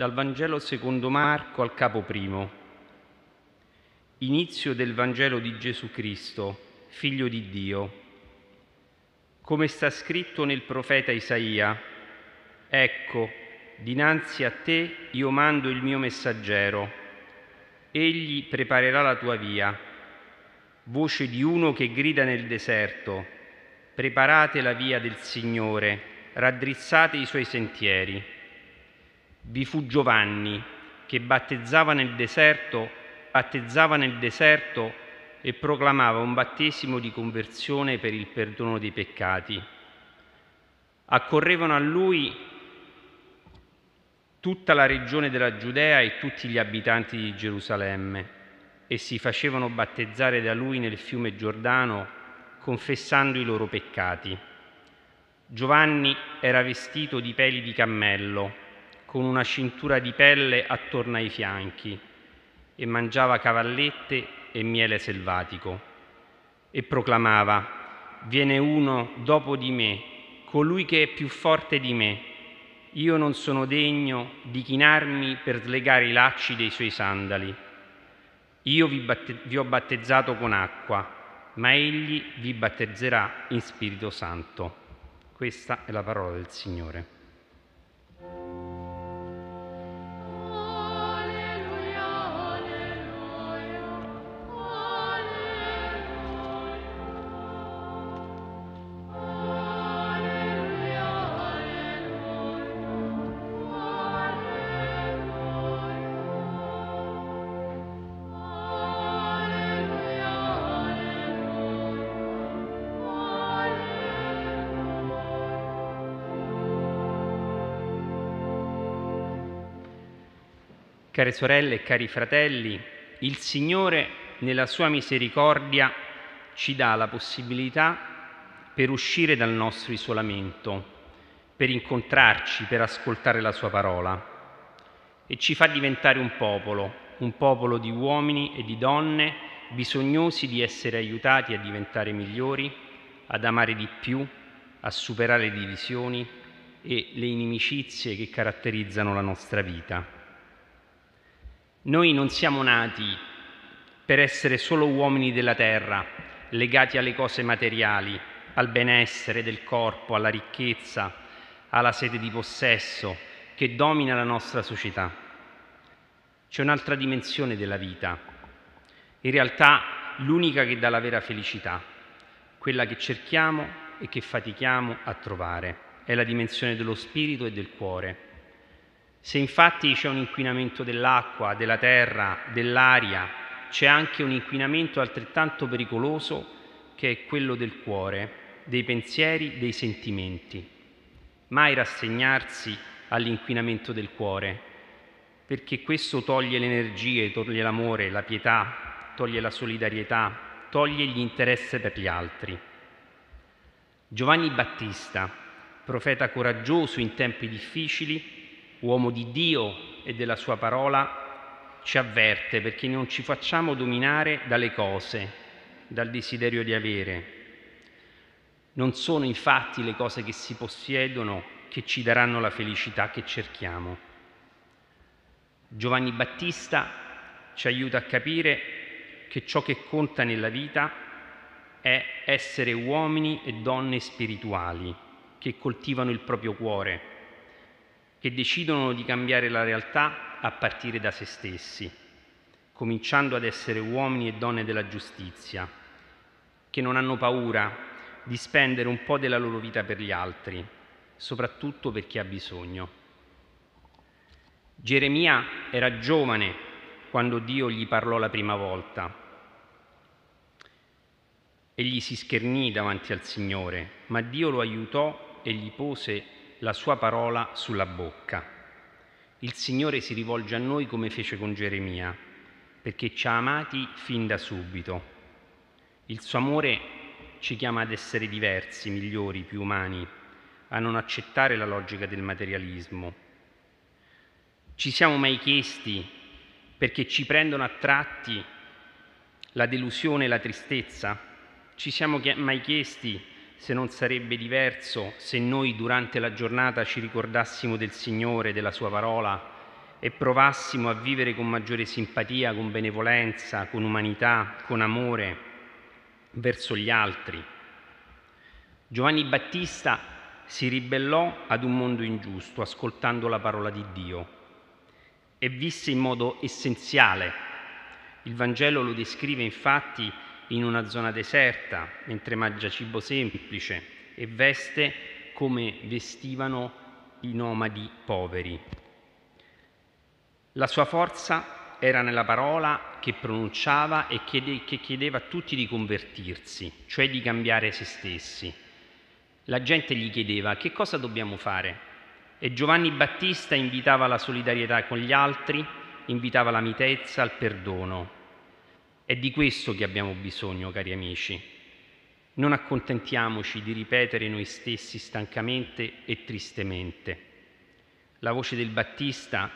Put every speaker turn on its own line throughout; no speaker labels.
Dal Vangelo secondo Marco al capo primo. Inizio del Vangelo di Gesù Cristo, figlio di Dio. Come sta scritto nel profeta Isaia, ecco, dinanzi a te io mando il mio messaggero, egli preparerà la tua via. Voce di uno che grida nel deserto, preparate la via del Signore, raddrizzate i suoi sentieri. Vi fu Giovanni che battezzava nel deserto, battezzava nel deserto e proclamava un battesimo di conversione per il perdono dei peccati. Accorrevano a lui tutta la regione della Giudea e tutti gli abitanti di Gerusalemme e si facevano battezzare da lui nel fiume Giordano confessando i loro peccati. Giovanni era vestito di peli di cammello, con una cintura di pelle attorno ai fianchi, e mangiava cavallette e miele selvatico, e proclamava, Viene uno dopo di me, colui che è più forte di me. Io non sono degno di chinarmi per slegare i lacci dei suoi sandali. Io vi, batte- vi ho battezzato con acqua ma egli vi battezzerà in Spirito Santo. Questa è la parola del Signore. Care sorelle e cari fratelli, il Signore nella sua misericordia ci dà la possibilità per uscire dal nostro isolamento, per incontrarci, per ascoltare la sua parola e ci fa diventare un popolo, un popolo di uomini e di donne bisognosi di essere aiutati a diventare migliori, ad amare di più, a superare le divisioni e le inimicizie che caratterizzano la nostra vita. Noi non siamo nati per essere solo uomini della terra, legati alle cose materiali, al benessere del corpo, alla ricchezza, alla sete di possesso che domina la nostra società. C'è un'altra dimensione della vita, in realtà l'unica che dà la vera felicità, quella che cerchiamo e che fatichiamo a trovare, è la dimensione dello spirito e del cuore se infatti c'è un inquinamento dell'acqua, della terra, dell'aria, c'è anche un inquinamento altrettanto pericoloso che è quello del cuore, dei pensieri, dei sentimenti. Mai rassegnarsi all'inquinamento del cuore, perché questo toglie le energie, toglie l'amore, la pietà, toglie la solidarietà, toglie gli interessi per gli altri. Giovanni Battista, profeta coraggioso in tempi difficili, uomo di Dio e della sua parola, ci avverte perché non ci facciamo dominare dalle cose, dal desiderio di avere. Non sono infatti le cose che si possiedono che ci daranno la felicità che cerchiamo. Giovanni Battista ci aiuta a capire che ciò che conta nella vita è essere uomini e donne spirituali che coltivano il proprio cuore che decidono di cambiare la realtà a partire da se stessi, cominciando ad essere uomini e donne della giustizia, che non hanno paura di spendere un po' della loro vita per gli altri, soprattutto per chi ha bisogno. Geremia era giovane quando Dio gli parlò la prima volta. Egli si schernì davanti al Signore, ma Dio lo aiutò e gli pose la sua parola sulla bocca. Il Signore si rivolge a noi come fece con Geremia, perché ci ha amati fin da subito. Il suo amore ci chiama ad essere diversi, migliori, più umani, a non accettare la logica del materialismo. Ci siamo mai chiesti perché ci prendono a tratti la delusione e la tristezza? Ci siamo mai chiesti se non sarebbe diverso se noi durante la giornata ci ricordassimo del Signore, della Sua parola e provassimo a vivere con maggiore simpatia, con benevolenza, con umanità, con amore verso gli altri. Giovanni Battista si ribellò ad un mondo ingiusto ascoltando la parola di Dio e visse in modo essenziale. Il Vangelo lo descrive infatti in una zona deserta, mentre mangia cibo semplice e veste come vestivano i nomadi poveri. La sua forza era nella parola che pronunciava e che chiedeva a tutti di convertirsi, cioè di cambiare se stessi. La gente gli chiedeva che cosa dobbiamo fare e Giovanni Battista invitava alla solidarietà con gli altri, invitava alla mitezza, al perdono. È di questo che abbiamo bisogno, cari amici. Non accontentiamoci di ripetere noi stessi stancamente e tristemente. La voce del Battista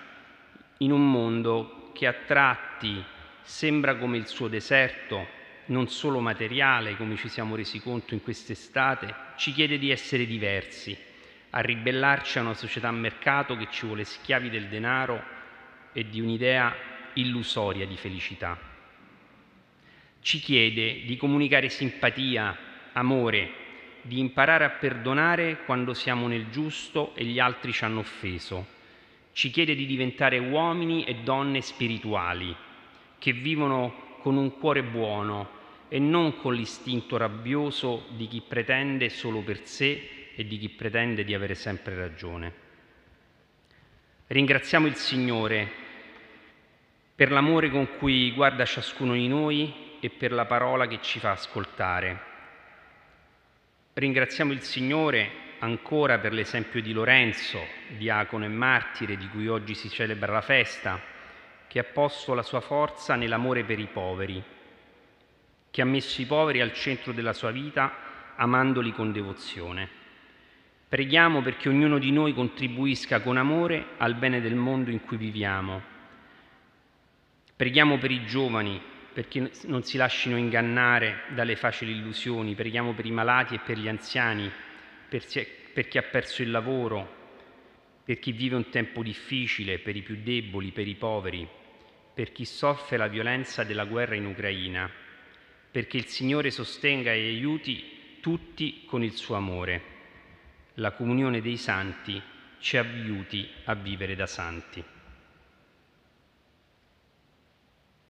in un mondo che a tratti sembra come il suo deserto, non solo materiale, come ci siamo resi conto in quest'estate, ci chiede di essere diversi, a ribellarci a una società mercato che ci vuole schiavi del denaro e di un'idea illusoria di felicità. Ci chiede di comunicare simpatia, amore, di imparare a perdonare quando siamo nel giusto e gli altri ci hanno offeso ci chiede di diventare uomini e donne spirituali, che vivono con un cuore buono e non con l'istinto rabbioso di chi pretende solo per sé e di chi pretende di avere sempre ragione. Ringraziamo il Signore per l'amore con cui guarda ciascuno di noi e per la parola che ci fa ascoltare. Ringraziamo il Signore ancora per l'esempio di Lorenzo, diacono e martire di cui oggi si celebra la festa, che ha posto la sua forza nell'amore per i poveri, che ha messo i poveri al centro della sua vita amandoli con devozione. Preghiamo perché ognuno di noi contribuisca con amore al bene del mondo in cui viviamo. Preghiamo per i giovani perché non si lasciino ingannare dalle facili illusioni. Preghiamo per i malati e per gli anziani per chi ha perso il lavoro, per chi vive un tempo difficile, per i più deboli, per i poveri, per chi soffre la violenza della guerra in Ucraina, perché il Signore sostenga e aiuti tutti con il suo amore. La comunione dei santi ci aiuti a vivere da santi.